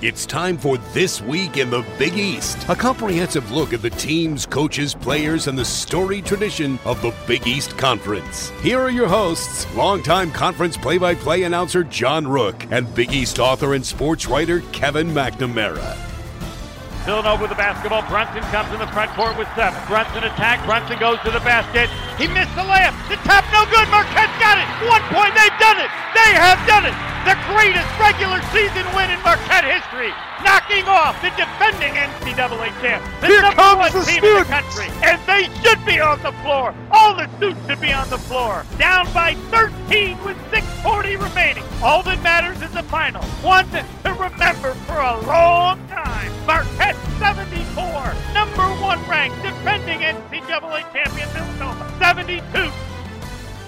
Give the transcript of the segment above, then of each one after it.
It's time for This Week in the Big East, a comprehensive look at the teams, coaches, players, and the storied tradition of the Big East Conference. Here are your hosts, longtime conference play by play announcer John Rooke and Big East author and sports writer Kevin McNamara. Villanova with the basketball. Brunson comes in the front court with seven. Brunson attack. Brunson goes to the basket. He missed the layup. The tap no good. Marquette's got it. One point. They've done it. They have done it. The greatest regular season win in Marquette history. Knocking off the defending NCAA champ. The Here number comes one the team students. in the country. And they should be on the floor. All the students should be on the floor. Down by 13 with 640 remaining. All that matters is the final. One to remember for a long time. Marquette 74, number one ranked defending NCAA champion Villanova 72.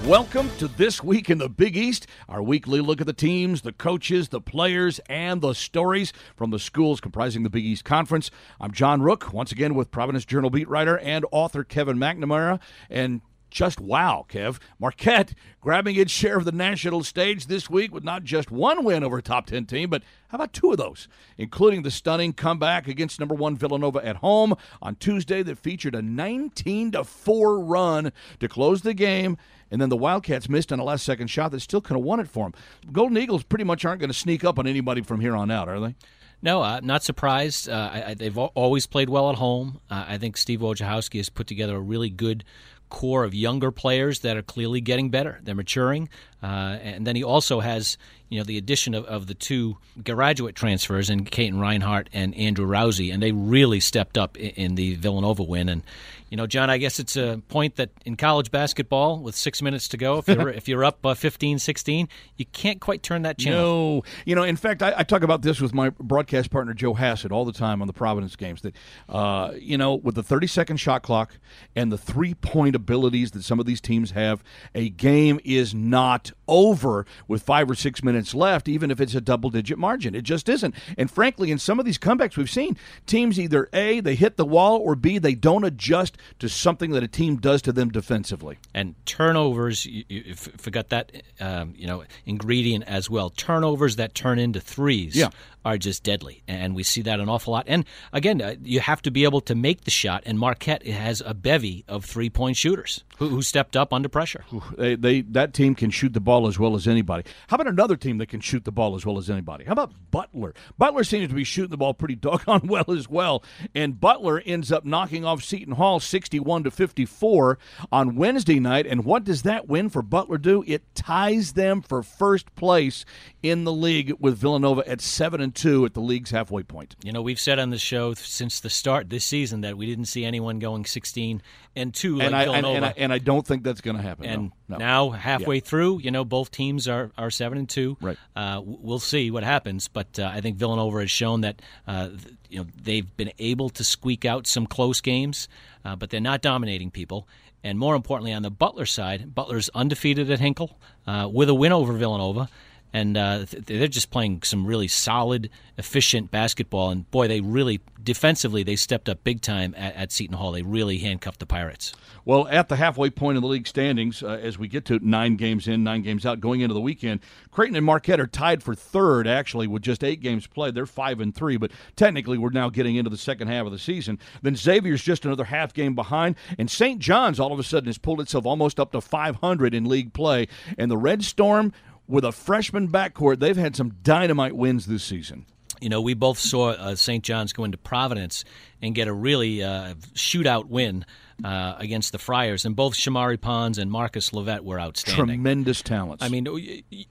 Welcome to This Week in the Big East, our weekly look at the teams, the coaches, the players, and the stories from the schools comprising the Big East Conference. I'm John Rooke, once again with Providence Journal beat writer and author Kevin McNamara. And just wow, Kev. Marquette grabbing its share of the national stage this week with not just one win over a top 10 team, but how about two of those, including the stunning comeback against number one Villanova at home on Tuesday that featured a 19 to 4 run to close the game. And then the Wildcats missed on a last second shot that still could have won it for them. Golden Eagles pretty much aren't going to sneak up on anybody from here on out, are they? No, I'm not surprised. Uh, I, I, they've always played well at home. Uh, I think Steve Wojciechowski has put together a really good core of younger players that are clearly getting better. They're maturing, uh, and then he also has you know the addition of, of the two graduate transfers in Katin Reinhardt and Andrew Rowsey, and they really stepped up in, in the Villanova win. And you know, John, I guess it's a point that in college basketball, with six minutes to go, if you're if you're up uh, 15-16, you can't quite turn that channel. No, you know. In fact, I, I talk about this with my broadcast partner Joe Hassett all the time on the Providence games. That uh, you know, with the thirty-second shot clock and the three-point abilities that some of these teams have, a game is not over with five or six minutes left, even if it's a double-digit margin. It just isn't. And frankly, in some of these comebacks we've seen, teams either a they hit the wall or b they don't adjust to something that a team does to them defensively. and turnovers you, you forgot that um, you know ingredient as well turnovers that turn into threes Yeah. are just deadly and we see that an awful lot and again uh, you have to be able to make the shot and Marquette has a bevy of three point shooters who, who stepped up under pressure They, they that team can shoot the ball as well as anybody. How about another team that can shoot the ball as well as anybody? How about Butler? Butler seems to be shooting the ball pretty doggone well as well, and Butler ends up knocking off Seton Hall sixty-one to fifty-four on Wednesday night. And what does that win for Butler do? It ties them for first place in the league with Villanova at seven and two at the league's halfway point. you know we've said on the show since the start this season that we didn't see anyone going 16 and 2 like and I and, Villanova and I and I don't think that's going to happen. and no. Now halfway through, you know, both teams are, are seven and two. Right. Uh, we'll see what happens, but uh, I think Villanova has shown that uh, th- you know they've been able to squeak out some close games, uh, but they're not dominating people. And more importantly, on the Butler side, Butler's undefeated at Hinkle uh, with a win over Villanova. And uh, they're just playing some really solid, efficient basketball. And boy, they really defensively they stepped up big time at, at Seton Hall. They really handcuffed the Pirates. Well, at the halfway point in the league standings, uh, as we get to nine games in, nine games out, going into the weekend, Creighton and Marquette are tied for third, actually, with just eight games played. They're five and three, but technically we're now getting into the second half of the season. Then Xavier's just another half game behind, and St. John's all of a sudden has pulled itself almost up to 500 in league play. And the Red Storm, with a freshman backcourt, they've had some dynamite wins this season. You know, we both saw uh, St. John's go into Providence and get a really uh, shootout win uh, against the Friars, and both Shamorie Ponds and Marcus LoVett were outstanding. Tremendous talents. I mean,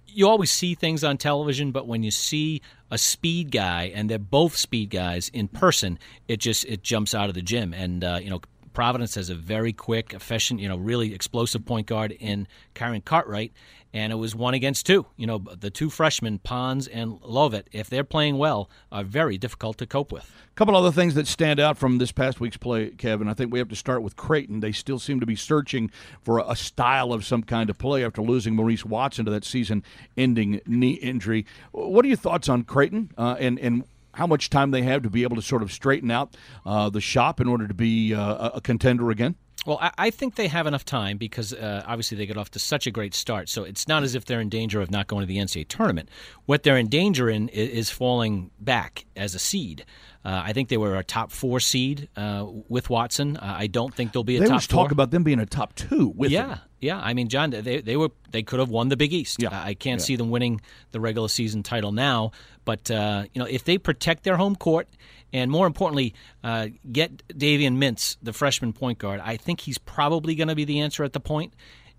you always see things on television, but when you see a speed guy and they're both speed guys in person, it just it jumps out of the gym. And uh, you know, Providence has a very quick, efficient, you know, really explosive point guard in Kyron Cartwright, and it was one against two. You know, the two freshmen, Ponds and Lovett, if they're playing well, are very difficult to cope with. A couple other things that stand out from this past week's play, Kevin. I think we have to start with Creighton. They still seem to be searching for a style of some kind of play after losing Maurice Watson to that season-ending knee injury. What are your thoughts on Creighton uh, and and how much time they have to be able to sort of straighten out uh, the shop in order to be uh, a- a contender again? Well, I, I think they have enough time because uh, obviously they get off to such a great start. So it's not as if they're in danger of not going to the NCAA tournament. What they're in danger in is, is falling back as a seed. Uh, I think they were a top four seed uh, with Watson. Uh, I don't think they'll be a they top. was four. talk about them being a top two with yeah, them. Yeah. I mean, John, they they were they could have won the Big East. Yeah. I can't Yeah. see them winning the regular season title now, but uh, you know, if they protect their home court and more importantly, uh, get Davion Mintz, the freshman point guard, I think he's probably going to be the answer at the point.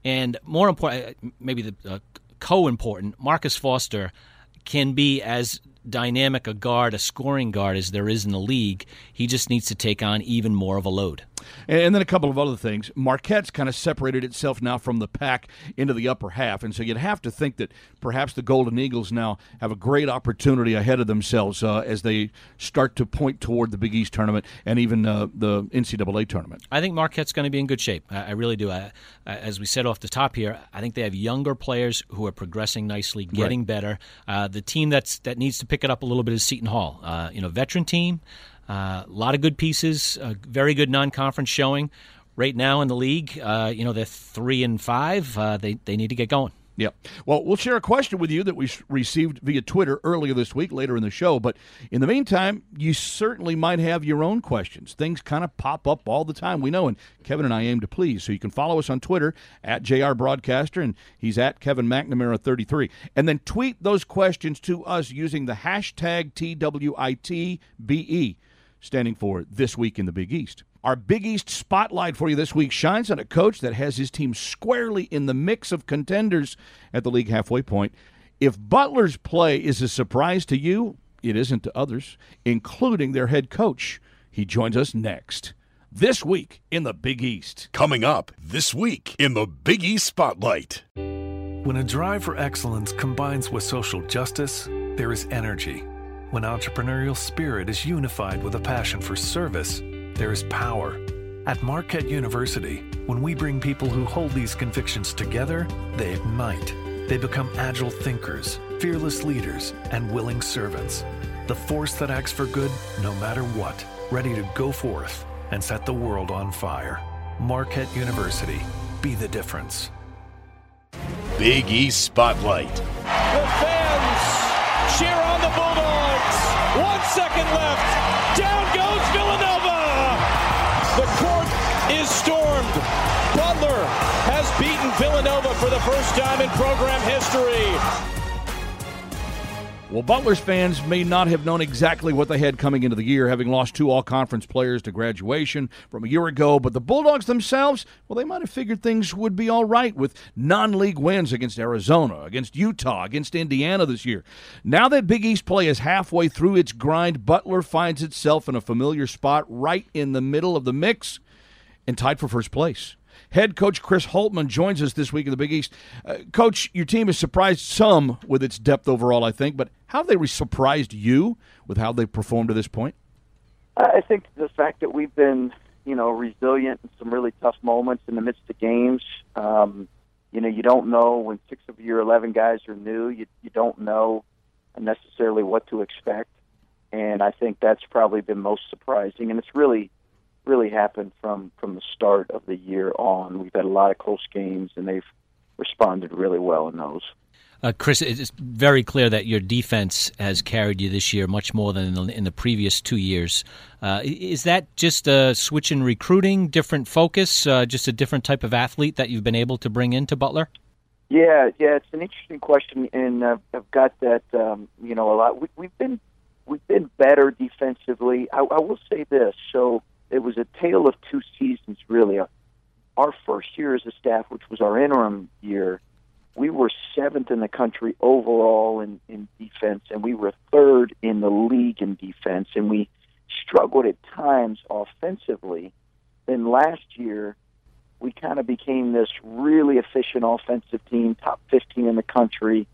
And more important, maybe the uh, co-important, Marcus Foster can be as dynamic a guard, a scoring guard as there is in the league. He just needs to take on even more of a load. And, then a couple of other things. Marquette's kind of separated itself now from the pack into the upper half, and so you'd have to think that perhaps the Golden Eagles now have a great opportunity ahead of themselves uh, as they start to point toward the Big East tournament and even uh, the NCAA tournament. I think Marquette's going to be in good shape. I, I really do. I, I- as we said off the top here, I think they have younger players who are progressing nicely, getting better. Uh, the team that's that needs to pick it up a little bit is Seton Hall. Uh, you know, veteran team, a lot of good pieces, a very good non-conference showing. Right now in the league, uh, you know they're three and five. Uh, they they need to get going. Yep. Well, we'll share a question with you that we received via Twitter earlier this week, later in the show. But in the meantime, you certainly might have your own questions. Things kind of pop up all the time, we know, and Kevin and I aim to please. So you can follow us on Twitter at JR Broadcaster, and he's at Kevin McNamara33. And then tweet those questions to us using the hashtag TWITBE standing for This Week in the Big East. Our Big East spotlight for you this week shines on a coach that has his team squarely in the mix of contenders at the league halfway point. If Butler's play is a surprise to you, it isn't to others, including their head coach. He joins us next. This week in the Big East. Coming up this week in the Big East Spotlight. When a drive for excellence combines with social justice, there is energy. When entrepreneurial spirit is unified with a passion for service, there is power. At Marquette University, when we bring people who hold these convictions together, they ignite. They become agile thinkers, fearless leaders, and willing servants. The force that acts for good no matter what, ready to go forth and set the world on fire. Marquette University, be the difference. Big East Spotlight. The fans cheer on the Bulldogs. One second left. Down goes Villanova. Is stormed. Butler has beaten Villanova for the first time in program history. Well, Butler's fans may not have known exactly what they had coming into the year, having lost two all conference players to graduation from a year ago. But the Bulldogs themselves, well, they might have figured things would be all right with non league wins against Arizona, against Utah, against Indiana this year. Now that Big East play is halfway through its grind, Butler finds itself in a familiar spot right in the middle of the mix and tied for first place. Head coach Chris Holtmann joins us this week in the Big East. Uh, coach, your team has surprised some with its depth overall, I think, but how have they re- surprised you with how they've performed to this point? I think the fact that we've been, you know, resilient in some really tough moments in the midst of games. Um, you know, you don't know when six of your eleven guys are new. You you don't know necessarily what to expect, and I think that's probably been most surprising. And it's really, really happened from from the start of the year on. We've had a lot of close games, and they've responded really well in those. Uh, Chris, it's very clear that your defense has carried you this year much more than in the, in the previous two years. Uh, is that just a switch in recruiting, different focus, uh, just a different type of athlete that you've been able to bring into Butler? Yeah, yeah, it's an interesting question, and uh, I've got that. Um, you know, a lot. We, we've been we've been better defensively. I, I will say this. So it was a tale of two seasons, really. Uh, our first year as a staff, which was our interim year, we were seventh in the country overall in, in defense, and we were third in the league in defense, and we struggled at times offensively. Then last year, we kind of became this really efficient offensive team, top 15 in the country,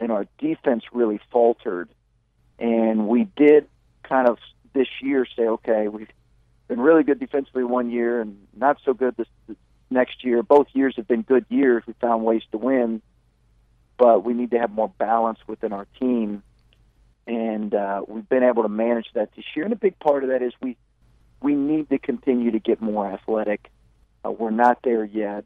and our defense really faltered. And we did kind of this year say, okay, we've been really good defensively one year and not so good this, this next year. Both years have been good years. We found ways to win, but we need to have more balance within our team. And uh, we've been able to manage that this year. And a big part of that is we we need to continue to get more athletic Uh, we're not there yet,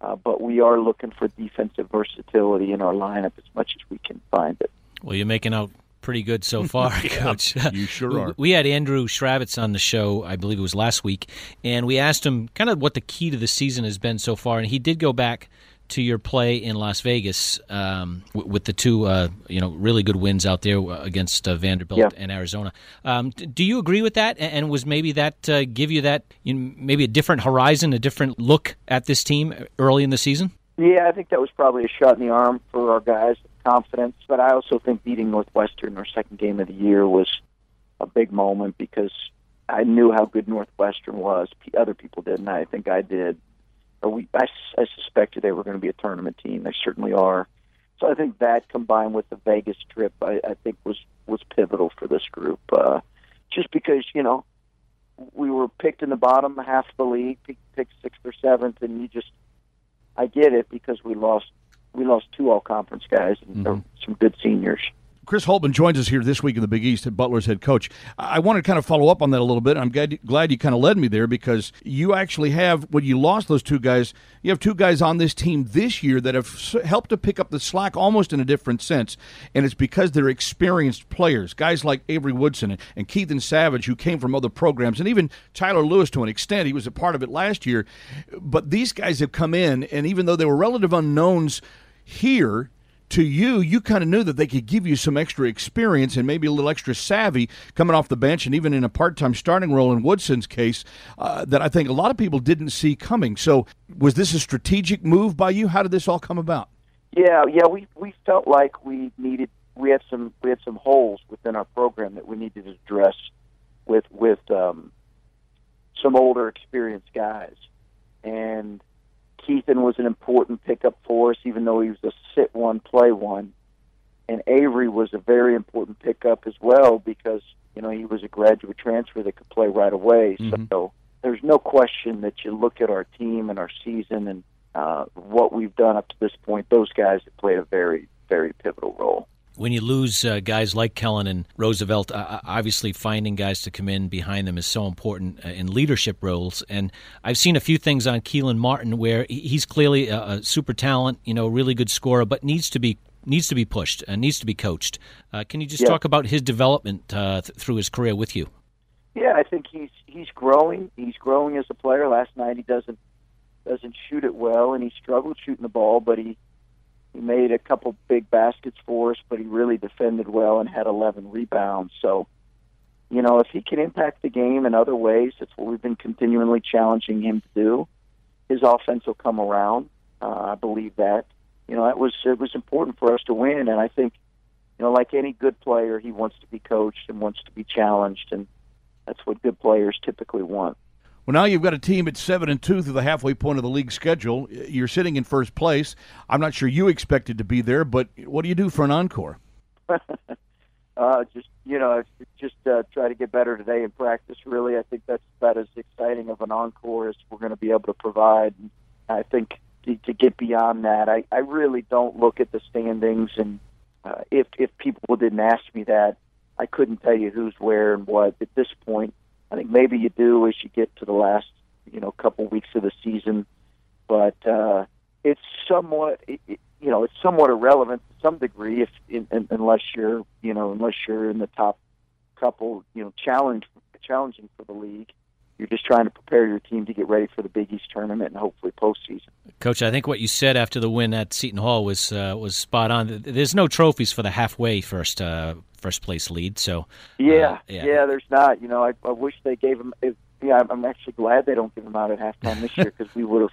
uh, but we are looking for defensive versatility in our lineup as much as we can find it. Well, you're making out pretty good so far, Coach. you sure are. We had Andrew Chrabascz on the show, I believe it was last week, and we asked him kind of what the key to the season has been so far, and he did go back to your play in Las Vegas um, w- with the two, uh, you know, really good wins out there against uh, Vanderbilt yeah. and Arizona. Um, do you agree with that? And was maybe that uh, give you that you know, maybe a different horizon, a different look at this team early in the season? Yeah, I think that was probably a shot in the arm for our guys, confidence. But I also think beating Northwestern, our second game of the year, was a big moment because I knew how good Northwestern was. Other people didn't. I think I did we I, I suspected they were going to be a tournament team. They certainly are. So I think that combined with the Vegas trip, I, I think was was pivotal for this group. Uh, just because you know we were picked in the bottom half of the league, picked sixth or seventh, and you just I get it because we lost we lost two all conference guys and mm-hmm. some good seniors. Chris Holtmann joins us here this week in the Big East at Butler's head coach. I want to kind of follow up on that a little bit. I'm glad, glad you kind of led me there because you actually have, when you lost those two guys, you have two guys on this team this year that have helped to pick up the slack almost in a different sense. And it's because they're experienced players, guys like Avery Woodson and, and Kethan Savage, who came from other programs, and even Tyler Lewis to an extent. He was a part of it last year. But these guys have come in, and even though they were relative unknowns here, to you, you kind of knew that they could give you some extra experience and maybe a little extra savvy coming off the bench, and even in a part-time starting role in Woodson's case, uh, that I think a lot of people didn't see coming. So, was this a strategic move by you? How did this all come about? Yeah, yeah, we we felt like we needed we had some we had some holes within our program that we needed to address with with um, some older, experienced guys, and Kethan was an important pickup for us, even though he was a sit one, play one. And Avery was a very important pickup as well because you know he was a graduate transfer that could play right away. Mm-hmm. So there's no question that you look at our team and our season and uh, what we've done up to this point. Those guys have played a very, very pivotal role when you lose uh, guys like Kellen and Roosevelt, uh, obviously finding guys to come in behind them is so important uh, in leadership roles. And I've seen a few things on Kelan Martin where he's clearly a, a, super talent, you know, really good scorer, but needs to be needs to be pushed and needs to be coached. Uh, can you just yeah. talk about his development uh, th- through his career with you? Yeah, I think he's he's growing. He's growing as a player. Last night he doesn't doesn't shoot it well, and he struggled shooting the ball, but he he made a couple big baskets for us, but he really defended well and had 11 rebounds. So, you know, if he can impact the game in other ways, that's what we've been continually challenging him to do. His offense will come around. Uh, I believe that. You know, that was it was important for us to win, and I think, you know, like any good player, he wants to be coached and wants to be challenged, and that's what good players typically want. Well, now you've got a team at seven and two through the halfway point of the league schedule. You're sitting in first place. I'm not sure you expected to be there, but what do you do for an encore? uh, just you know, just uh, try to get better today in practice. Really, I think that's about as exciting of an encore as we're going to be able to provide. I think to, to get beyond that, I, I really don't look at the standings, and uh, if if people didn't ask me that, I couldn't tell you who's where and what at this point. I think maybe you do as you get to the last, you know, couple weeks of the season, but uh, it's somewhat, it, you know, it's somewhat irrelevant to some degree if in, in, unless you're, you know, unless you're in the top couple, you know, challenge challenging for the league. You're just trying to prepare your team to get ready for the Big East tournament and hopefully postseason. Coach, I think what you said after the win at Seton Hall was uh, was spot on. There's no trophies for the halfway first uh, first place lead. So yeah, uh, yeah, yeah, there's not. You know, I, I wish they gave them. If, yeah, I'm actually glad they don't give them out at halftime this year because we would have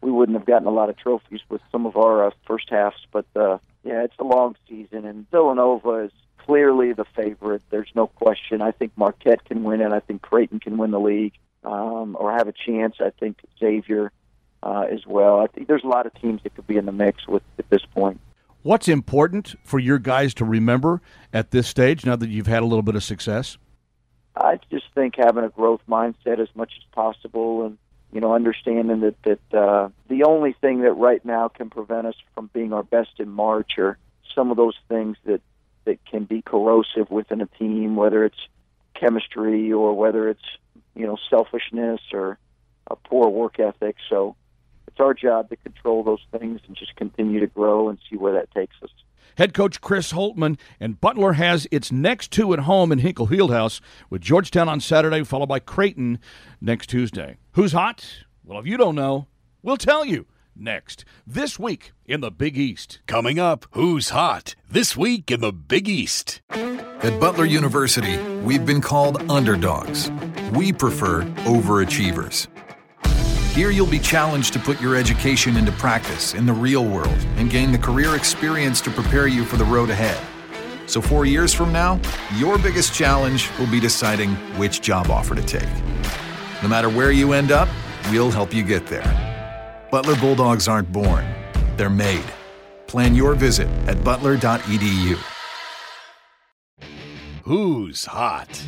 we wouldn't have gotten a lot of trophies with some of our uh, first halves. But uh, yeah, it's a long season, and Villanova is clearly the favorite. There's no question. I think Marquette can win it. I think Creighton can win the league um, or have a chance. I think Xavier uh, as well. I think there's a lot of teams that could be in the mix with at this point. What's important for your guys to remember at this stage now that you've had a little bit of success? I just think having a growth mindset as much as possible and you know understanding that that uh, the only thing that right now can prevent us from being our best in March are some of those things that that can be corrosive within a team, whether it's chemistry or whether it's you know selfishness or a poor work ethic. So it's our job to control those things and just continue to grow and see where that takes us. Head coach Chris Holtmann and Butler has its next two at home in Hinkle Fieldhouse with Georgetown on Saturday, followed by Creighton next Tuesday. Who's hot? Well, if you don't know, we'll tell you next. This week in the Big East. Coming up, who's hot? This week in the Big East. At Butler University, we've been called underdogs. We prefer overachievers. Here you'll be challenged to put your education into practice in the real world and gain the career experience to prepare you for the road ahead. So, four years from now, your biggest challenge will be deciding which job offer to take. No matter where you end up, we'll help you get there. Butler Bulldogs aren't born, they're made. Plan your visit at butler.edu. Who's hot?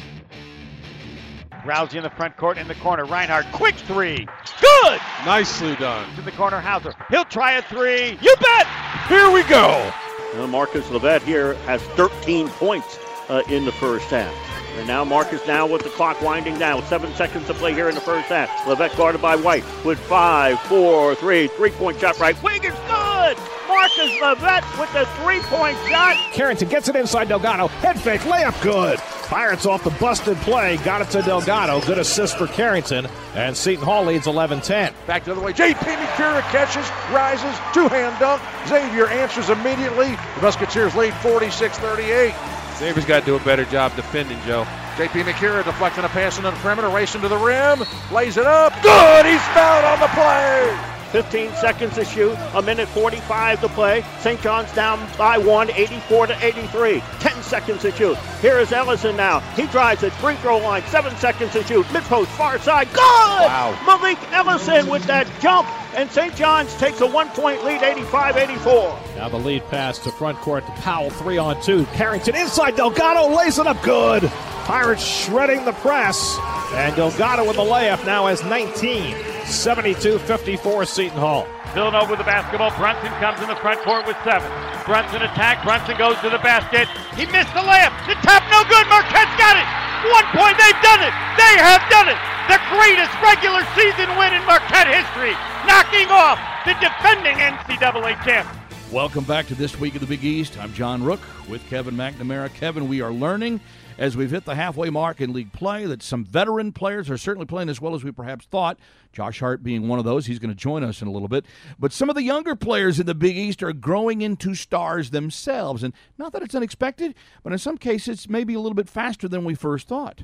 Rowsey in the front court in the corner. Reinhardt, quick three. Good! Nicely done. To the corner, Hauser. He'll try a three. You bet! Here we go. Now Marcus LoVett here has 13 points uh, in the first half. And now Marcus now with the clock winding down. Seven seconds to play here in the first half. LoVett guarded by White with five, four, three. Three-point shot right. Wing is good! Marcus LoVett with the three-point shot. Carrington gets it inside Delgado. Head fake, layup good. Pirates off the busted play. Got it to Delgado. Good assist for Carrington. And Seton Hall leads 11 10. Back the other way. J.P. Macura catches, rises, two hand dunk. Xavier answers immediately. The Musketeers lead 46 38. Xavier's got to do a better job defending, Joe. J.P. Macura deflecting a pass into the perimeter, racing to the rim, lays it up. Good! He's fouled on the play. 15 seconds to shoot, a minute 45 to play. St. John's down by one, 84 to 83. 10 seconds to shoot. Here is Ellison now. He drives at free throw line. Seven seconds to shoot. Mid post, far side. Good! Wow. Malik Ellison with that jump. And St. John's takes a one point lead, 85 84. Now the lead pass to front court to Powell, three on two. Carrington inside, Delgado lays it up good. Pirates shredding the press. And Delgado with the layup now has 19. 72 54 Seton Hall. Villanova with the basketball. Brunson comes in the front court with seven. Brunson attack. Brunson goes to the basket. He missed the layup. The tap no good. Marquette's got it. One point. They've done it. They have done it. The greatest regular season win in Marquette history. Knocking off the defending NCAA champ. Welcome back to This Week of the Big East. I'm John Rooke with Kevin McNamara. Kevin, we are learning as we've hit the halfway mark in league play that some veteran players are certainly playing as well as we perhaps thought. Josh Hart being one of those. He's going to join us in a little bit. But some of the younger players in the Big East are growing into stars themselves. And not that it's unexpected, but in some cases, maybe a little bit faster than we first thought.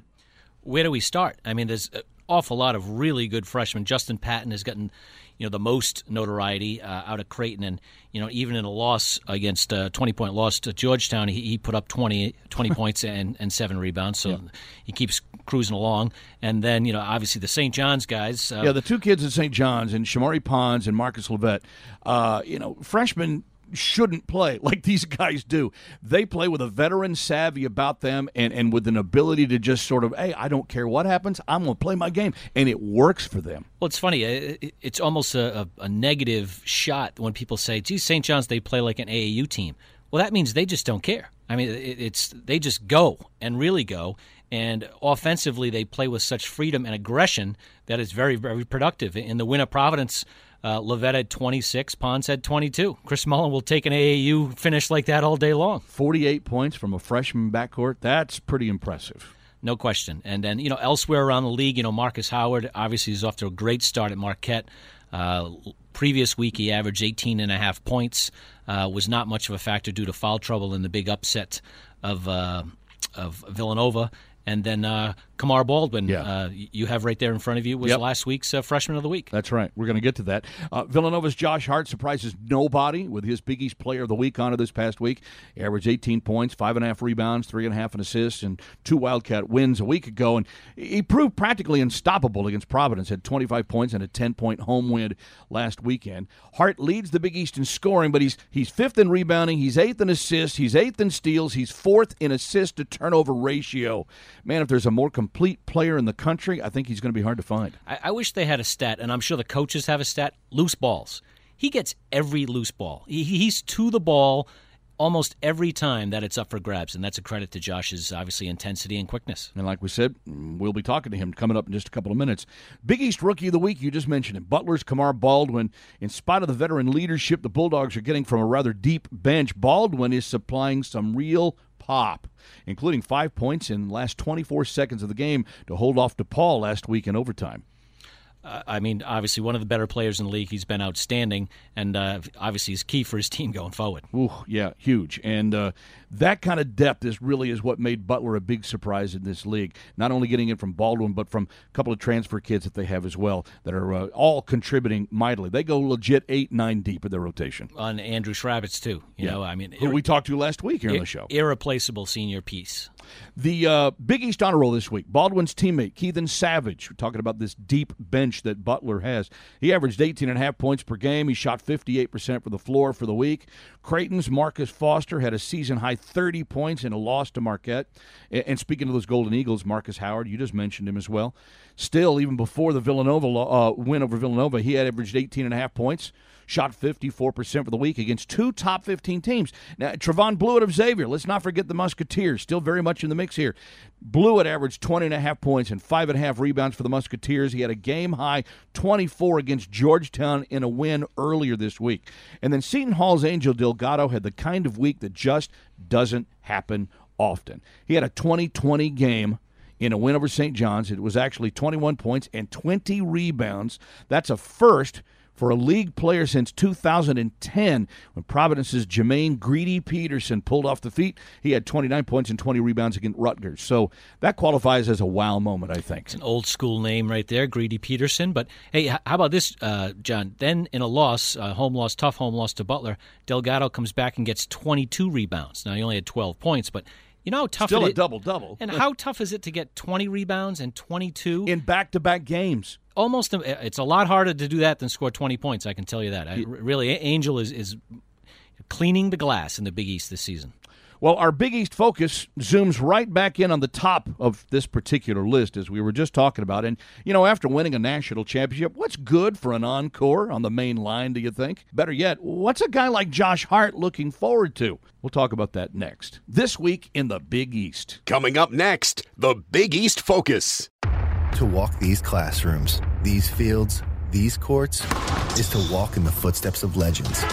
Where do we start? I mean, there's an awful lot of really good freshmen. Justin Patton has gotten, you know, the most notoriety uh, out of Creighton, and you know, even in a loss against a 20 point loss to Georgetown, he, he put up 20, 20 points and, and seven rebounds. So Yeah. he keeps cruising along. And then, you know, obviously the St. John's guys. Uh, Yeah, the two kids at St. John's and Shamorie Ponds and Marcus LoVett, uh, you know, freshmen shouldn't play like these guys do. They play with a veteran savvy about them and, and with an ability to just sort of, hey, I don't care what happens, I'm going to play my game. And it works for them. Well, it's funny. It's almost a, a, negative shot when people say, "Geez, St. John's they play like an AAU team." Well, that means they just don't care. I mean, it's they just go and really go, and offensively they play with such freedom and aggression that is very, very productive. In the win of Providence, uh, had 26, Ponds had 22. Chris Mullin will take an AAU finish like that all day long. 48 points from a freshman backcourt, that's pretty impressive. No question. And then, you know, elsewhere around the league, you know, Marcus Howard obviously is off to a great start at Marquette. Uh, previous week, he averaged 18 and a half points. Uh, was not much of a factor due to foul trouble in the big upset of uh, of Villanova. And then uh, Kamar Baldwin, Yeah. uh, you have right there in front of you, was Yep. last week's uh, freshman of the week. That's right. We're going to get to that. Uh, Villanova's Josh Hart surprises nobody with his Big East Player of the Week honor this past week. He averaged 18 points, five and a half rebounds, three and a half an assists, and two Wildcat wins a week ago. And he proved practically unstoppable against Providence. Had 25 points and a 10 point home win last weekend. Hart leads the Big East in scoring, but he's he's fifth in rebounding, he's eighth in assists, he's eighth in steals, he's fourth in assist to turnover ratio. Man, if there's a more complete player in the country, I think he's going to be hard to find. I, I wish they had a stat, and I'm sure the coaches have a stat loose balls. He gets every loose ball. He, he's to the ball almost every time that it's up for grabs, and that's a credit to Josh's obviously intensity and quickness. And like we said, we'll be talking to him coming up in just a couple of minutes. Big East Rookie of the Week, you just mentioned him. Butler's Kamar Baldwin. In spite of the veteran leadership the Bulldogs are getting from a rather deep bench, Baldwin is supplying some real pop, including five points in the last 24 seconds of the game to hold off DePaul last week in overtime. I mean, obviously one of the better players in the league. He's been outstanding, and uh, obviously he's key for his team going forward. Ooh, yeah, huge. And uh, that kind of depth is really is what made Butler a big surprise in this league. Not only getting it from Baldwin, but from a couple of transfer kids that they have as well that are uh, all contributing mightily. They go legit eight, nine deep in their rotation. On Andrew Chrabascz too. You yeah. know, I mean, who we talked to last week here on the show. Irreplaceable senior piece. The uh, Big East honor roll this week. Baldwin's teammate, Kethan Savage, we're talking about this deep bench that Butler has. He averaged 18 and a half points per game. He shot 58% for the floor for the week. Creighton's Marcus Foster had a season high 30 points in a loss to Marquette. And speaking of those Golden Eagles, Marcus Howard, you just mentioned him as well. Still, even before the Villanova uh, win over Villanova, he had averaged 18 and a half points shot 54% for the week against two top 15 teams. Now, Trevon Bluiett of Xavier, let's not forget the Musketeers, still very much in the mix here. Bluiett averaged 20 and a half points and five and a half rebounds for the Musketeers. He had a game high 24 against Georgetown in a win earlier this week. And then Seton Hall's Angel Delgado had the kind of week that just doesn't happen often. He had a 2020 game in a win over St. John's. It was actually 21 points and 20 rebounds. That's a first for a league player since 2010 when Providence's Jamine Greedy Peterson pulled off the feet. He had 29 points and 20 rebounds against Rutgers. So that qualifies as a wow moment, I think. It's an old school name right there, Greedy Peterson. But hey, how about this, uh, John? Then in a loss, uh, home loss, tough home loss to Butler, Delgado comes back and gets 22 rebounds. Now, he only had 12 points, but you know how tough Still it a double double. And how tough is it to get 20 rebounds and 22 in back to back games? Almost, it's a lot harder to do that than score 20 points. I can tell you that. I, really, Angel is is cleaning the glass in the Big East this season. Well, our Big East focus zooms right back in on the top of this particular list, as we were just talking about. And, you know, after winning a national championship, what's good for an encore on the main line, do you think? Better yet, what's a guy like Josh Hart looking forward to? We'll talk about that next. This week in the Big East. Coming up next, the Big East Focus. To walk these classrooms, these fields, these courts, is to walk in the footsteps of legends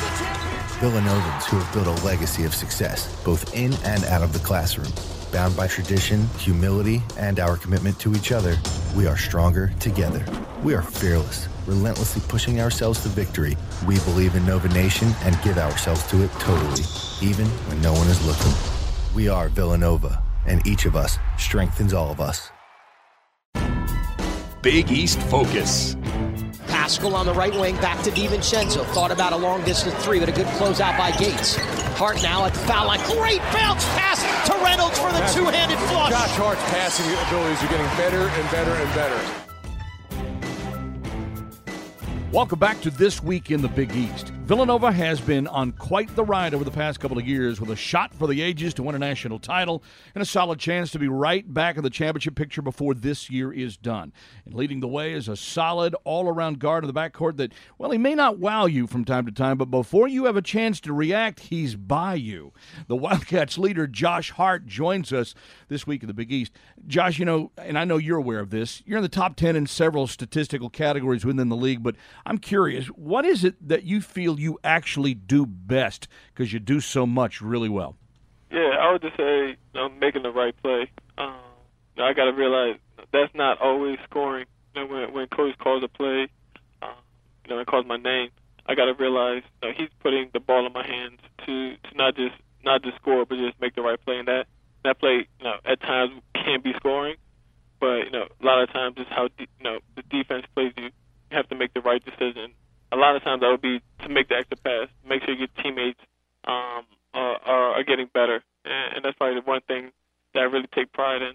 Villanovans who have built a legacy of success, both in and out of the classroom. Bound by tradition, humility, and our commitment to each other, we are stronger together. We are fearless, relentlessly pushing ourselves to victory. We believe in Nova Nation and give ourselves to it totally, even when no one is looking. We are Villanova, and each of us strengthens all of us. Big East Focus. Paschall on the right wing, back to DiVincenzo. Thought about a long distance three, but a good closeout by Gates. Hart now at the foul line. Great bounce pass to Reynolds for the two-handed flush. Josh Hart's passing abilities are getting better and better and better. Welcome back to This Week in the Big East. Villanova has been on quite the ride over the past couple of years with a shot for the ages to win a national title and a solid chance to be right back in the championship picture before this year is done. And leading the way is a solid all around guard in the backcourt that, well, he may not wow you from time to time, but before you have a chance to react, he's by you. The Wildcats leader, Josh Hart, joins us this week in the Big East. Josh, you know, and I know you're aware of this, you're in the top 10 in several statistical categories within the league, but I'm curious, what is it that you feel you actually do best because you do so much really well? Yeah, I would just say know, making the right play. Um, I got to realize that's not always scoring. You know, when when coach calls a play, uh, you know, and calls my name, I got to realize you know, he's putting the ball in my hands to to not just not just score, but just make the right play. And that that play, you know, at times can be scoring, but you know, a lot of times it's how de- you know the defense plays you you have to make the right decision. A lot of times that would be to make the extra pass, make sure your teammates um, are, are getting better, and, and that's probably the one thing that I really take pride in.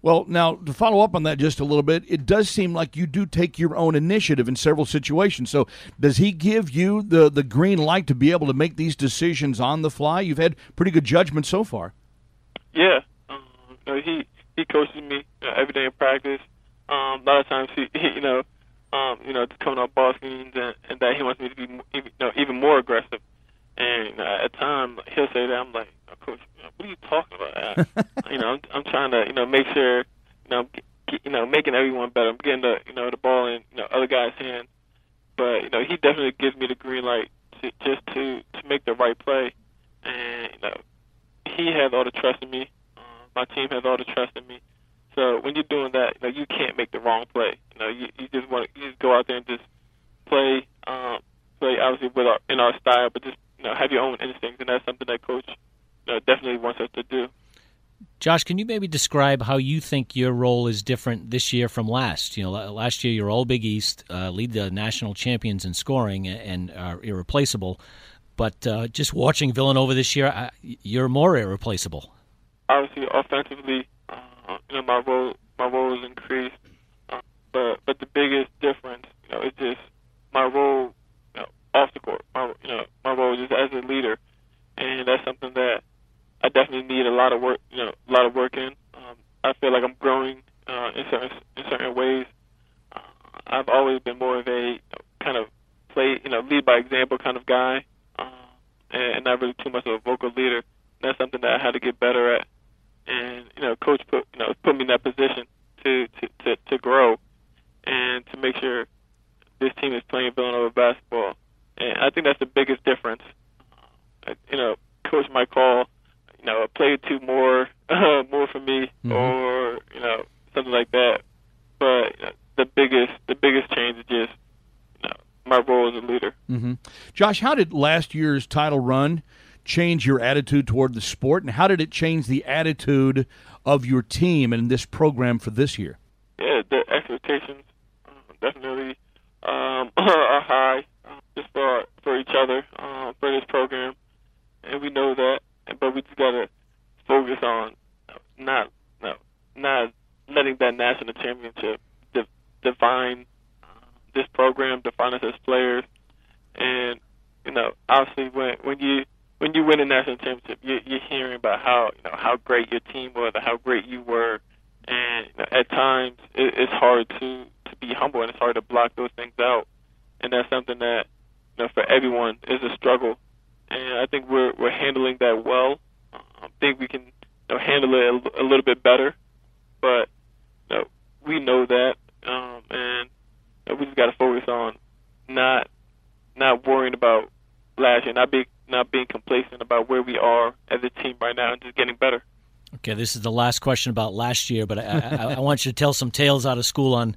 Well, now to follow up on that just a little bit, it does seem like you do take your own initiative in several situations. So, does he give you the the green light to be able to make these decisions on the fly? You've had pretty good judgment so far. Yeah, um, you know, he he coaches me you know, every day in practice. Um, a lot of times he, he you know um, you know, coming off ball screens and, and that he wants me to be you know, even more aggressive. And uh, at times he'll say that I'm like, oh, Coach, what are you talking about? I, you know, I'm, I'm trying to you know make sure you know get, you know making everyone better. I'm getting the you know the ball in you know other guys' hands, but you know he definitely gives me the green light to, just to to make the right play. And you know he has all the trust in me. Uh, my team has all the trust in me. So when you're doing that, you know you can't make the wrong play. You know you, you just want you just go out there and just play um, play obviously with our, in our style, but just you know have your own instincts, and that's something that coach you know, definitely wants us to do. Josh, can you maybe describe how you think your role is different this year from last? You know, last year you're all Big East, uh, lead the national champions in scoring, and are irreplaceable. But uh, just watching Villanova this year, you're more irreplaceable. Obviously, offensively, uh, you know, my role my role has increased, uh, but but the biggest difference, you know, is just my role you know, off the court. My you know my role just as a leader, and that's something that I definitely need a lot of work. You know, a lot of work in. Um, I feel like I'm growing uh, in certain in certain ways. Uh, I've always been more of a you know, kind of play, you know, lead by example kind of guy, uh, and, and not really too much of a vocal leader. That's something that I had to get better at. And you know, coach put you know put me in that position to to to, to grow and to make sure this team is playing Villanova basketball. And I think that's the biggest difference. Uh, you know, coach might call, you know, a play or two more, uh, more for me, mm-hmm. or you know, something like that. But you know, the biggest, the biggest change is just you know, my role as a leader. Mm-hmm. Josh, how did last year's title run change your attitude toward the sport, and how did it change the attitude of your team and this program for this year? Yeah, the expectations uh, definitely um, are high uh, just for for each other uh, for this program, and we know that. But we just gotta focus on not no, not letting that national championship de- define uh, this program, define us as players, and you know, obviously when when you when you win a national championship, you, you're hearing about how you know how great your team was, how great you were, and you know, at times it, it's hard to to be humble and it's hard to block those things out. And that's something that, you know, for everyone is a struggle. And I think we're we're handling that well. Uh, I think we can you know, handle it a, a little bit better, but you know, we know that, um, and you know, we just got to focus on not not worrying about last year, not being not being complacent about where we are as a team right now, and just getting better. Okay, this is the last question about last year, but I, I, I want you to tell some tales out of school on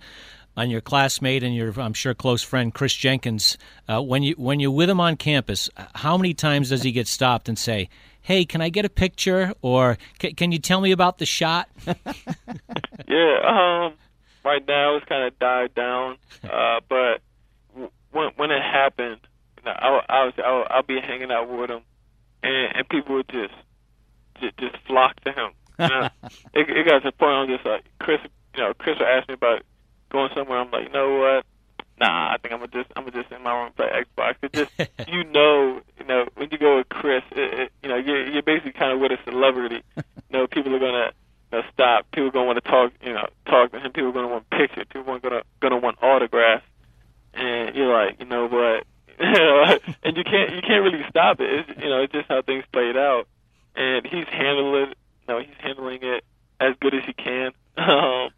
on your classmate and your, I'm sure, close friend Kris Jenkins. Uh, when you when you're with him on campus, how many times does he get stopped and say, "Hey, can I get a picture?" or "Can you tell me about the shot?" yeah, um, right now it's kind of died down, uh, but when when it happened, you know, I'll, I'll, I'll I'll be hanging out with him, and, and people would just just, just flock to him. Know? it, it got to the point I'm just like Kris. You know, Kris would ask me about going somewhere, I'm like, you know what? Nah, I think I'm gonna just I'm gonna just in my room play Xbox. It just you know, you know, when you go with Kris, it, it, you know, you're you're basically kind of with a celebrity. You know, people are gonna you know, stop. People are gonna want to talk, you know, talk to him. People are gonna want pictures. People are gonna gonna want autographs. And you're like, you know what? and you can't you can't really stop it. It's, you know, it's just how things played out. And he's handling it. You know, he's handling it as good as he can. Um,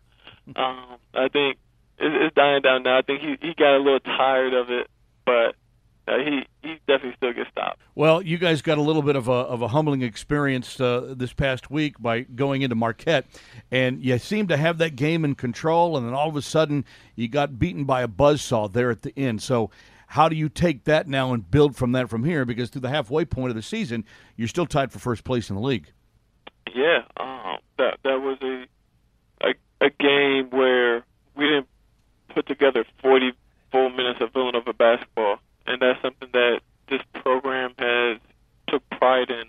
um, I think it's, it's dying down now. I think he he got a little tired of it, but uh, he he definitely still gets stopped. Well, you guys got a little bit of a of a humbling experience uh, this past week by going into Marquette, and you seem to have that game in control, and then all of a sudden you got beaten by a buzzsaw there at the end. So. How do you take that now and build from that from here? Because through the halfway point of the season, you're still tied for first place in the league. Yeah, um, that that was a a game where we didn't put together 40 full minutes of Villanova basketball, and that's something that this program has took pride in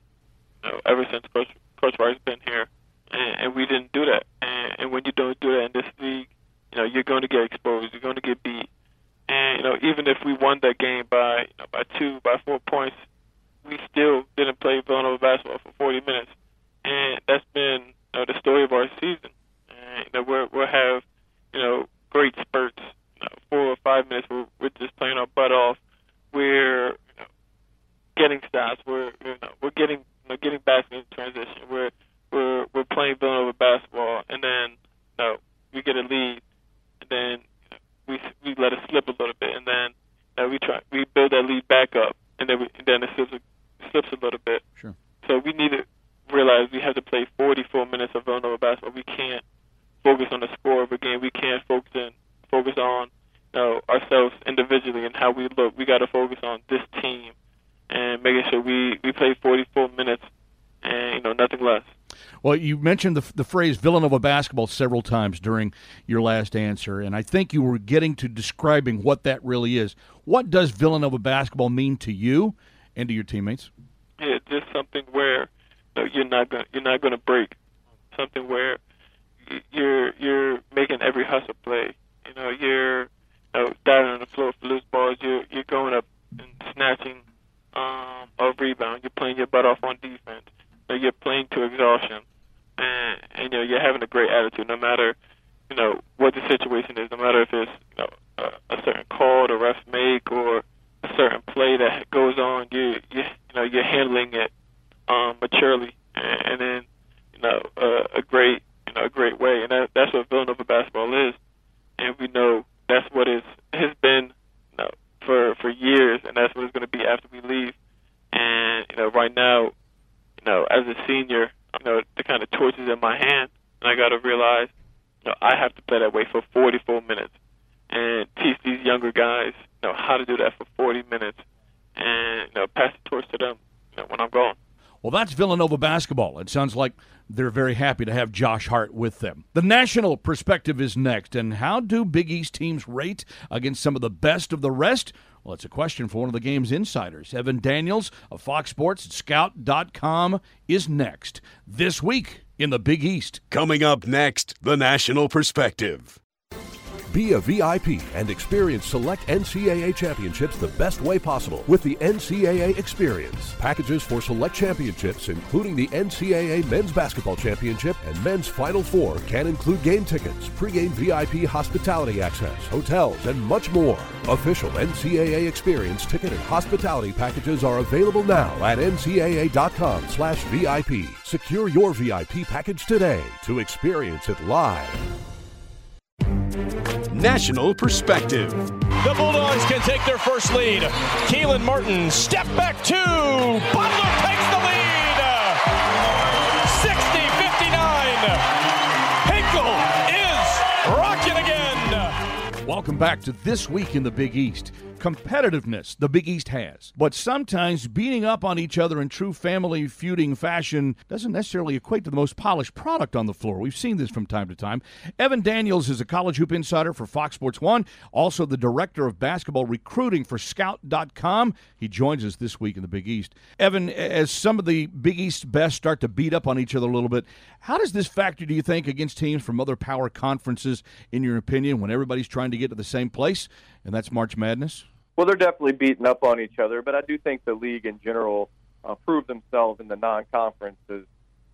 you know, ever since Coach Coach Wright's been here, and, and we didn't do that. And, and when you don't do that in this league, you know you're going to get exposed, you're going to get beat, and you know even if we won that game by you know, by two, by four points, we still didn't play Villanova basketball for 40 minutes, and that's been you know, the story of our season you know, we're, we'll have, you know, great spurts, you know, four or five minutes. We're, we're just playing our butt off. We're getting stops. We're you know we're getting you know, getting back in transition. We're we're we're playing Villanova basketball, and then you know, we get a lead, and then we we let it slip a little bit, and then you know, we try we build that lead back up, and then we, and then it slips a, slips a little bit. Sure. So we need to realize we have to play 44 minutes of Villanova basketball. We can't focus on the score of a game. We can't focus in, focus on you know, ourselves individually and how we look. We got to focus on this team and making sure we we play 44 minutes and you know nothing less. Well, you mentioned the, the phrase Villanova basketball several times during your last answer, and I think you were getting to describing what that really is. What does Villanova basketball mean to you and to your teammates? Yeah, just something where you know, you're not going you're not going to break. Something where you're you're making every hustle play. You know, you're you know, diving on the floor for loose balls. You're you're going up and snatching um, a rebound. You're playing your butt off on defense. You know, you're playing to exhaustion, and, and you know you're having a great attitude, no matter you know what the situation is. No matter if it's you know a, a certain call the refs make or a certain play that goes on, you you you know you're handling it um, maturely, and, and then you know uh, a great you know a great way, and that, that's what Villanova basketball is, and we know that's what is has been you know, for for years, and that's what it's going to be after we leave. And you know, right now, you know, as a senior, you know, the kind of torch is in my hand, and I got to realize, you know, I have to play that way for 44 minutes, and teach these younger guys, you know, how to do that for 40 minutes, and you know, pass the torch to them you know, when I'm gone. Well, that's Villanova basketball. It sounds like they're very happy to have Josh Hart with them. The national perspective is next. And how do Big East teams rate against some of the best of the rest? Well, it's a question for one of the game's insiders. Evan Daniels of Fox Sports Scout.com is next. This week in the Big East. Coming up next, the national perspective. Be a VIP and experience select NCAA championships the best way possible with the NCAA Experience. Packages for select championships, including the NCAA Men's Basketball Championship and Men's Final Four, can include game tickets, pregame VIP hospitality access, hotels, and much more. Official NCAA Experience ticket and hospitality packages are available now at ncaa.com slash VIP. Secure your VIP package today to experience it live. National perspective. The Bulldogs can take their first lead. Kelan Martin, step back two. Butler takes the lead. 60 59. Hinkle is rocking again. Welcome back to This Week in the Big East. Competitiveness the Big East has, but sometimes beating up on each other in true family feuding fashion doesn't necessarily equate to the most polished product on the floor. We've seen this from time to time. Evan Daniels is a college hoop insider for Fox Sports 1, also the director of basketball recruiting for Scout.com. He joins us this week in the Big East. Evan, as some of the Big East best start to beat up on each other a little bit, how does this factor, do you think, against teams from other power conferences, in your opinion, when everybody's trying to get to the same place, and that's March Madness? Well, they're definitely beating up on each other, but I do think the league in general uh, proved themselves in the non-conferences. You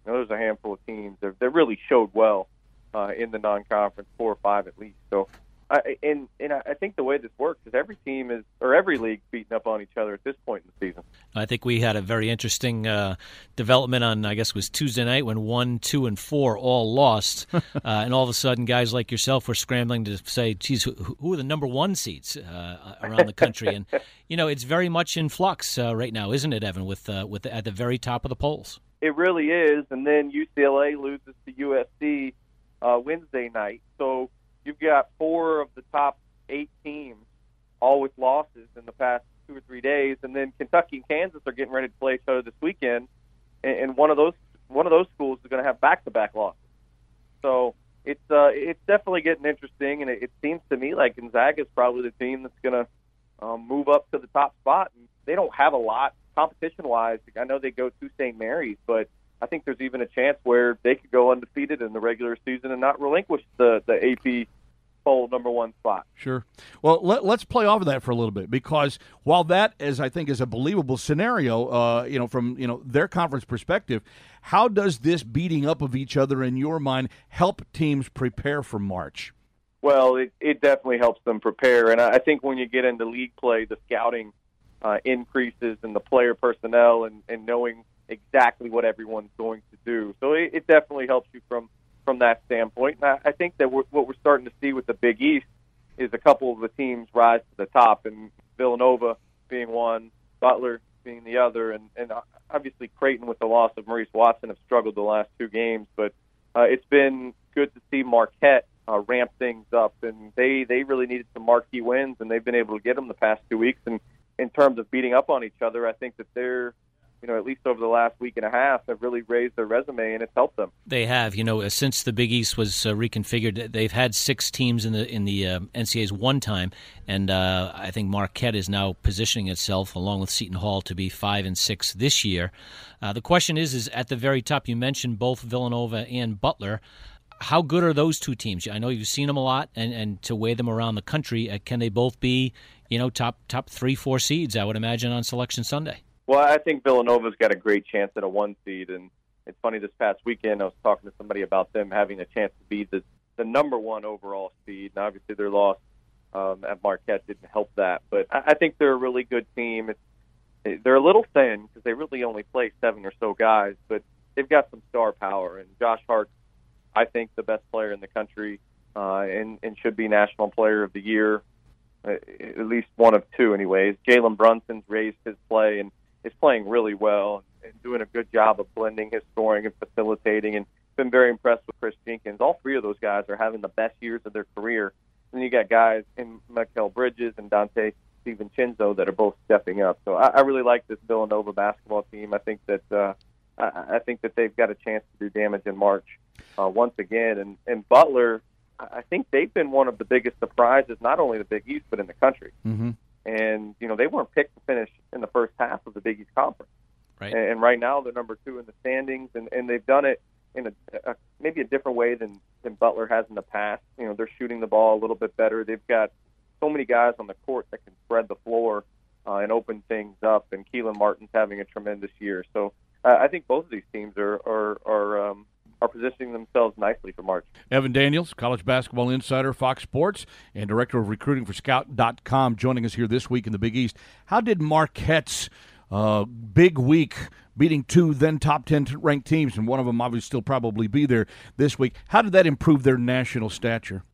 know, there's a handful of teams that, that really showed well uh, in the non-conference, four or five at least. So, I, and and I think the way this works is every team is or every league beating up on each other at this point in the season. I think we had a very interesting uh, development on I guess it was Tuesday night when one, two, and four all lost, uh, and all of a sudden guys like yourself were scrambling to say, "Geez, who, who are the number one seats uh, around the country?" and you know it's very much in flux uh, right now, isn't it, Evan? With uh, with the, at the very top of the polls. It really is, and then UCLA loses to USC uh, Wednesday night, so you've got four of the top eight teams all with losses in the past two or three days, and then Kentucky and Kansas are getting ready to play each other this weekend, and, one of those one of those schools is going to have back-to-back losses. So it's uh, it's definitely getting interesting, and it, it seems to me like Gonzaga is probably the team that's going to um, move up to the top spot. And they don't have a lot competition-wise. I know they go to St. Mary's, but I think there's even a chance where they could go undefeated in the regular season and not relinquish the the AP poll number one spot. Sure. Well, let, us play off of that for a little bit because while that is, I think, is a believable scenario, uh, you know, from you know their conference perspective, how does this beating up of each other in your mind help teams prepare for March? Well, it, it definitely helps them prepare, and I think when you get into league play, the scouting uh, increases and the player personnel and, and knowing exactly what everyone's going to do. So it, it definitely helps you from from that standpoint. And I, I think that we're, what we're starting to see with the Big East is a couple of the teams rise to the top, and Villanova being one, Butler being the other, and, and obviously Creighton with the loss of Maurice Watson have struggled the last two games, but uh, it's been good to see Marquette uh, ramp things up, and they they really needed some marquee wins, and they've been able to get them the past two weeks. And in terms of beating up on each other, I think that they're you know, at least over the last week and a half, have really raised their resume and it's helped them. They have. You know, since the Big East was uh, reconfigured, they've had six teams in the in the uh, NCAA's one time, and uh, I think Marquette is now positioning itself, along with Seton Hall, to be five and six this year. Uh, the question is, is at the very top. You mentioned both Villanova and Butler. How good are those two teams? I know you've seen them a lot, and, and to weigh them around the country, uh, can they both be, you know, top top three, four seeds? I would imagine on Selection Sunday. Well, I think Villanova's got a great chance at a one seed, and it's funny. This past weekend, I was talking to somebody about them having a chance to be the the number one overall seed, and obviously their loss um, at Marquette didn't help that. But I, I think they're a really good team. It's, they're a little thin because they really only play seven or so guys, but they've got some star power. And Josh Hart, I think, the best player in the country, uh, and and should be National Player of the Year, uh, at least one of two, anyways. Jalen Brunson's raised his play and is playing really well and doing a good job of blending his scoring and facilitating. And been very impressed with Kris Jenkins. All three of those guys are having the best years of their career. And you got guys in Mikal Bridges and Donte DiVincenzo that are both stepping up. So I, I really like this Villanova basketball team. I think that uh, I, I think that they've got a chance to do damage in March uh, once again. And, and Butler, I think they've been one of the biggest surprises, not only the Big East but in the country. Mm-hmm and you know they weren't picked to finish in the first half of the Big East Conference. Right. And, and right now they're number two in the standings, and, and they've done it in a, a maybe a different way than than Butler has in the past. You know they're shooting the ball a little bit better. They've got so many guys on the court that can spread the floor uh, and open things up. And Kelan Martin's having a tremendous year. So uh, I think both of these teams are are, are um, are positioning themselves nicely for March. Evan Daniels, college basketball insider, Fox Sports, and director of recruiting for Scout.com, joining us here this week in the Big East. How did Marquette's uh, big week, beating two then top 10 ranked teams, and one of them obviously still probably be there this week, how did that improve their national stature?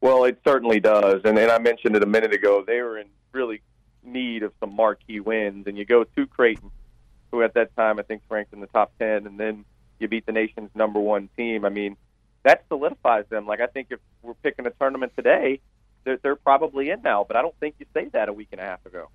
Well, it certainly does. And, and I mentioned it a minute ago. They were in really need of some marquee wins. And you go to Creighton, who at that time I think ranked in the top 10, and then you beat the nation's number one team. I mean, that solidifies them. Like I think if we're picking a tournament today, they're, they're probably in now. But I don't think you say that a week and a half ago.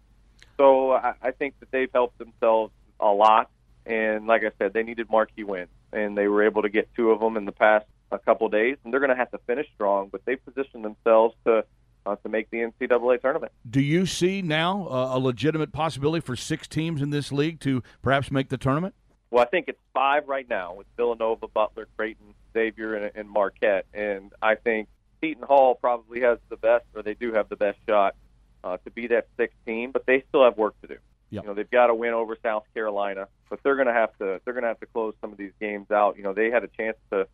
So I, I think that they've helped themselves a lot. And like I said, they needed marquee wins, and they were able to get two of them in the past a couple of days. And they're going to have to finish strong, but they positioned themselves to uh, to make the NCAA tournament. Do you see now uh, a legitimate possibility for six teams in this league to perhaps make the tournament? Well, I think it's five right now with Villanova, Butler, Creighton, Xavier, and, and Marquette. And I think Seton Hall probably has the best, or they do have the best shot uh, to be that sixth team, but they still have work to do. Yep. You know, they've got to win over South Carolina, but they're going to have to they're going to have to close some of these games out. You know, they had a chance to,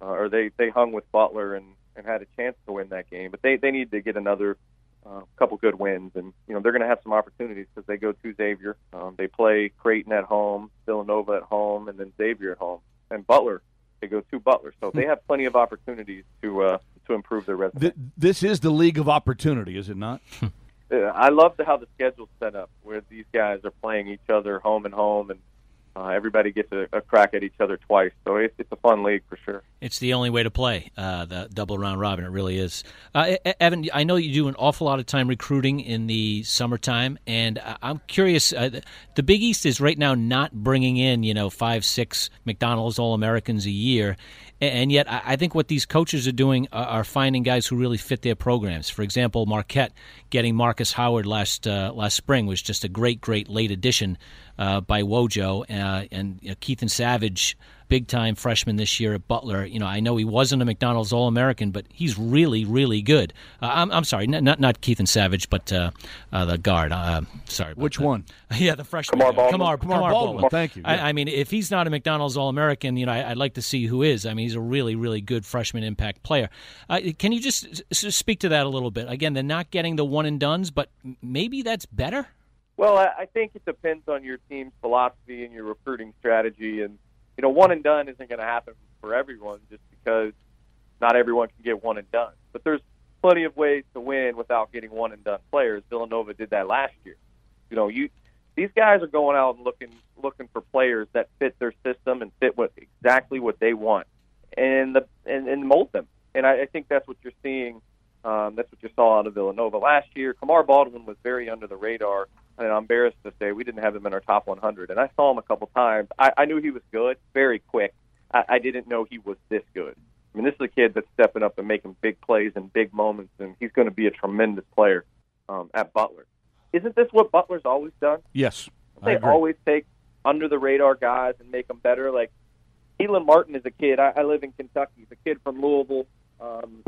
uh, or they they hung with Butler and and had a chance to win that game, but they they need to get another a uh, couple good wins, and you know they're going to have some opportunities because they go to Xavier. Um, they play Creighton at home, Villanova at home, and then Xavier at home, and Butler. They go to Butler, so they have plenty of opportunities to uh, to improve their resume. Th- this is the league of opportunity, is it not? I love the, how the schedule's set up, where these guys are playing each other home and home, and uh, everybody gets a, a, crack at each other twice. So it's, it's a fun league for sure. It's the only way to play uh, the double round robin. It really is. Uh, Evan, I know you do an awful lot of time recruiting in the summertime, and I'm curious. Uh, the Big East is right now not bringing in you know five, six McDonald's All Americans a year. And yet, I think what these coaches are doing are finding guys who really fit their programs. For example, Marquette getting Marcus Howard last uh, last spring was just a great, great late addition uh, by Wojo, uh, and you know, Kethan Savage big time freshman this year at Butler. You know, I know he wasn't a McDonald's All American, but he's really, really good. Uh, I'm, I'm sorry, not not, not Kethan Savage, but uh, uh, the guard. Uh, sorry, which that. one? Yeah, the freshman. Kamar Baldwin. Kamar, Kamar, Kamar Baldwin. Baldwin. Thank you. I, Yeah. I mean, if he's not a McDonald's All American, you know, I, would like to see who is. I mean, he's a really, really good freshman impact player. Uh, can you just s- speak to that a little bit? Again, they're not getting the one and duns, but maybe that's better. Well, I think it depends on your team's philosophy and your recruiting strategy. And, you know, one and done isn't going to happen for everyone just because not everyone can get one and done. But there's plenty of ways to win without getting one and done players. Villanova did that last year. You know, you these guys are going out and looking looking for players that fit their system and fit what exactly what they want, and the and, and mold them. And I, I think that's what you're seeing. Um, that's what you saw out of Villanova last year. Kamar Baldwin was very under the radar, and I'm embarrassed to say we didn't have him in our top 100. And I saw him a couple times. I, I knew he was good, very quick. I, I didn't know he was this good. I mean, this is a kid that's stepping up and making big plays and big moments, and he's going to be a tremendous player um, at Butler. Isn't this what Butler's always done? Yes, They always take under the radar guys and make them better. Like Kelan Martin is a kid. I, I live in Kentucky. He's a kid from Louisville. Um,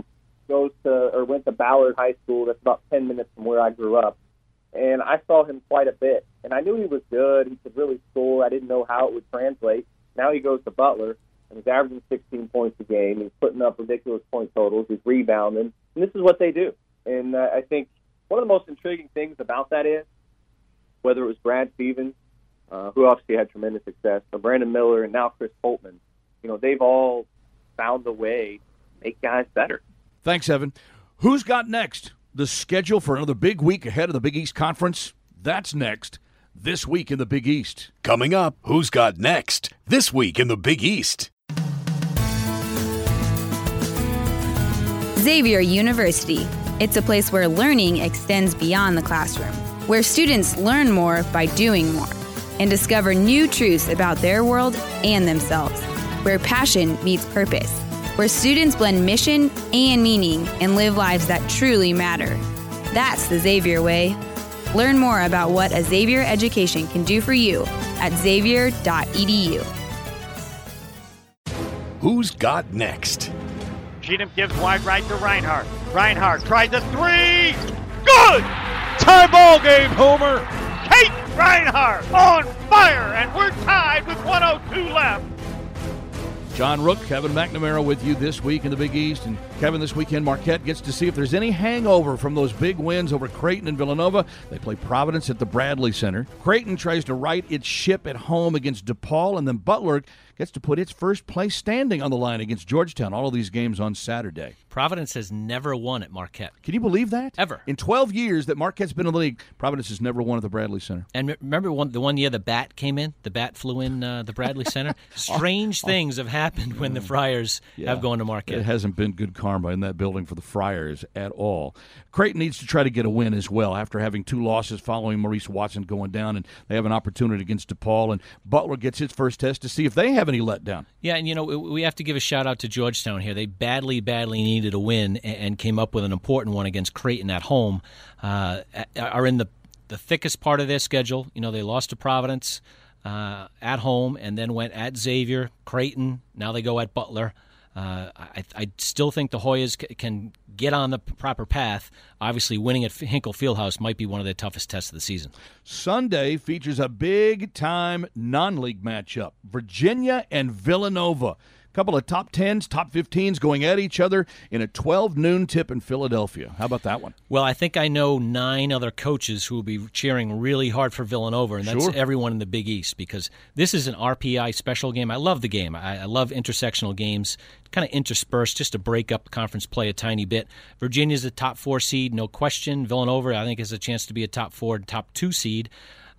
goes to or went to Ballard High School. That's about ten minutes from where I grew up. And I saw him quite a bit, and I knew he was good. He could really score. I didn't know how it would translate. Now he goes to Butler, and he's averaging 16 points a game. He's putting up ridiculous point totals. He's rebounding, and this is what they do. And uh, I think one of the most intriguing things about that is whether it was Brad Stevens, uh, who obviously had tremendous success, or Brandon Miller, and now Chris Holtmann. You know, they've all found a way to make guys better. Thanks, Evan. Who's got next? The schedule for another big week ahead of the Big East Conference? That's next. This week in the Big East. Coming up, who's got next? This week in the Big East. Xavier University. It's a place where learning extends beyond the classroom, where students learn more by doing more and discover new truths about their world and themselves, where passion meets purpose, where students blend mission and meaning and live lives that truly matter. That's the Xavier way. Learn more about what a Xavier education can do for you at xavier.edu. Who's got next? Cheatham gives wide right to Reinhardt. Reinhardt tries a three. Good! Tie ball game, Homer. Katin Reinhardt on fire, and we're tied with 102 left. John Rooke, Kevin McNamara with you this week in the Big East. And Kevin, this weekend, Marquette gets to see if there's any hangover from those big wins over Creighton and Villanova. They play Providence at the Bradley Center. Creighton tries to right its ship at home against DePaul, and then Butler gets to put its first place standing on the line against Georgetown. All of these games on Saturday. Providence has never won at Marquette. Can you believe that? Ever. In 12 years that Marquette's been in the league, Providence has never won at the Bradley Center. And remember one, the one year the bat came in, the bat flew in uh, the Bradley Center. Strange things have happened when the Friars have gone to Marquette. It hasn't been good karma in that building for the Friars at all. Creighton needs to try to get a win as well after having two losses following Maurice Watson going down, and they have an opportunity against DePaul. And Butler gets his first test to see if they have any letdown. Yeah, and you know we have to give a shout out to Georgetown here. They badly, badly needed a win and came up with an important one against Creighton at home. Uh, are in the the thickest part of their schedule. You know they lost to Providence uh, at home and then went at Xavier, Creighton. Now they go at Butler. Uh, I, I, still think the Hoyas can get on the proper path. Obviously, winning at Hinkle Fieldhouse might be one of the toughest tests of the season. Sunday features a big time non league matchup Virginia and Villanova. Couple of top 10s, top 15s going at each other in a 12 noon tip in Philadelphia. How about that one? Well, I think I know nine other coaches who will be cheering really hard for Villanova, and that's Sure. everyone in the Big East because this is an RPI special game. I love the game. I, I love intersectional games, kind of interspersed just to break up conference play a tiny bit. Virginia's a top four seed, no question. Villanova, I think, has a chance to be a top four, top two seed.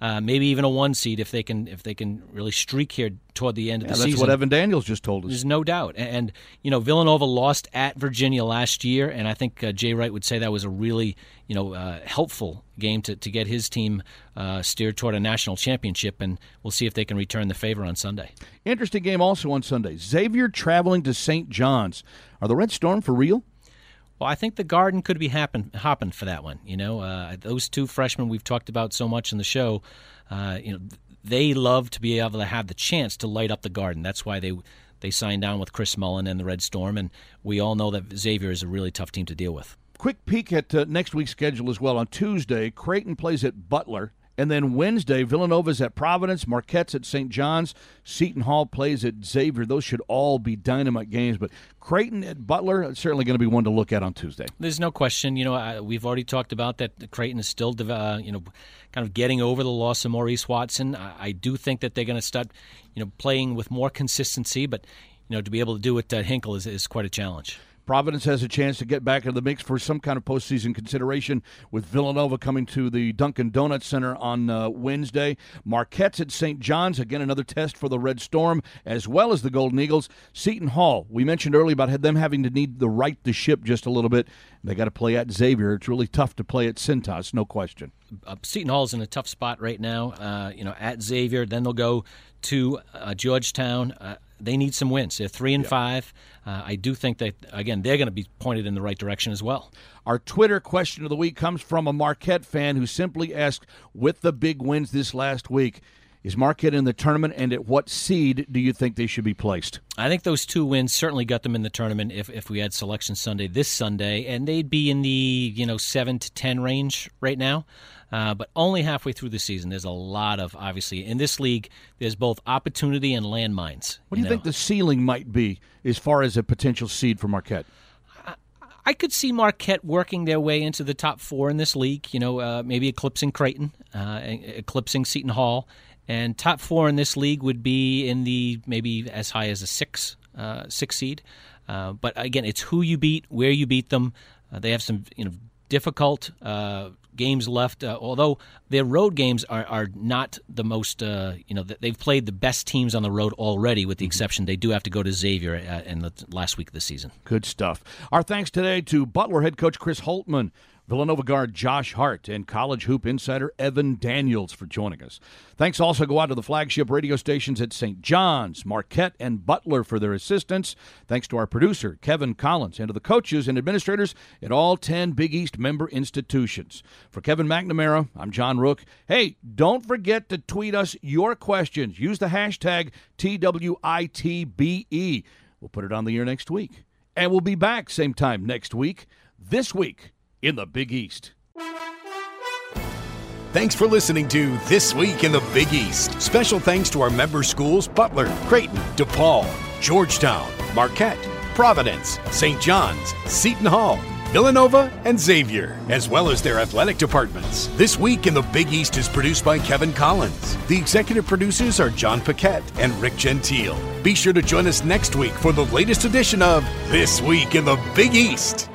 Uh, maybe even a one seed if they can if they can really streak here toward the end of Yeah, the that's season. That's what Evan Daniels just told us. There's no doubt. And, you know, Villanova lost at Virginia last year, and I think uh, Jay Wright would say that was a really, you know, uh, helpful game to, to get his team uh, steered toward a national championship, and we'll see if they can return the favor on Sunday. Interesting game also on Sunday. Xavier traveling to St. John's. Are the Red Storm for real? Well, I think the Garden could be happen, hopping for that one. You know, uh, those two freshmen we've talked about so much in the show, uh, you know, they love to be able to have the chance to light up the Garden. That's why they they signed down with Chris Mullin and the Red Storm, and we all know that Xavier is a really tough team to deal with. Quick peek at uh, next week's schedule as well. On Tuesday, Creighton plays at Butler And then Wednesday, Villanova's at Providence, Marquette's at St. John's, Seton Hall plays at Xavier. Those should all be dynamite games. But Creighton at Butler, certainly going to be one to look at on Tuesday. There's no question. You know, I, we've already talked about that. Creighton is still, uh, you know, kind of getting over the loss of Maurice Watson. I, I do think that they're going to start, you know, playing with more consistency. But you know, to be able to do it at Hinkle is, is quite a challenge. Providence has a chance to get back into the mix for some kind of postseason consideration with Villanova coming to the Dunkin' Donuts Center on uh, Wednesday. Marquette's at St. John's, again, another test for the Red Storm, as well as the Golden Eagles. Seton Hall, we mentioned earlier about them having to need the right to ship just a little bit. They got to play at Xavier. It's really tough to play at Cintas, no question. Uh, Seton Hall's in a tough spot right now. Uh, you know, at Xavier, then they'll go to uh, Georgetown. Uh, they need some wins. They're three and yeah. five. Uh, I do think that again they're going to be pointed in the right direction as well. Our Twitter question of the week comes from a Marquette fan who simply asked, "With the big wins this last week." Is Marquette in the tournament, and at what seed do you think they should be placed? I think those two wins certainly got them in the tournament. If if we had Selection Sunday this Sunday, and they'd be in the you know seven to ten range right now. Uh, but only halfway through the season. There's a lot of obviously in this league. There's both opportunity and landmines. What do you, you think the ceiling might be as far as a potential seed for Marquette? I could see Marquette working their way into the top four in this league. You know, uh, maybe eclipsing Creighton, uh, eclipsing Seton Hall, and top four in this league would be in the maybe as high as a six uh, six seed. Uh, but again, it's who you beat, where you beat them. Uh, they have some you know difficult uh, games left. Uh, although their road games are, are not the most, uh, you know, they've played the best teams on the road already, with the mm-hmm. exception they do have to go to Xavier uh, in the last week of the season. Good stuff. Our thanks today to Butler head coach Chris Holtmann, Villanova guard Josh Hart and college hoop insider Evan Daniels for joining us. Thanks also go out to the flagship radio stations at St. John's, Marquette, and Butler for their assistance. Thanks to our producer, Kevin Collins, and to the coaches and administrators at all 10 Big East member institutions. For Kevin McNamara, I'm John Rooke. Hey, don't forget to tweet us your questions. Use the hashtag TWITBE. We'll put it on the air next week. And we'll be back same time next week. This week, in the Big East. Thanks for listening to This Week in the Big East. Special thanks to our member schools Butler, Creighton, DePaul, Georgetown, Marquette, Providence, St. John's, Seton Hall, Villanova, and Xavier, as well as their athletic departments. This Week in the Big East is produced by Kevin Collins. The executive producers are John Paquette and Rick Gentile. Be sure to join us next week for the latest edition of This Week in the Big East.